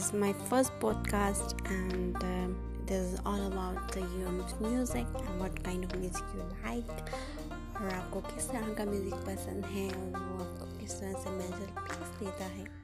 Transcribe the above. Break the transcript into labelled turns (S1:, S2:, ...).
S1: is my first podcast, and um, this is all about the UM's music and what kind of music you like. और आपको किस तरह का music पसंद है और वो आपको किस तरह से मेंटल पीस देता है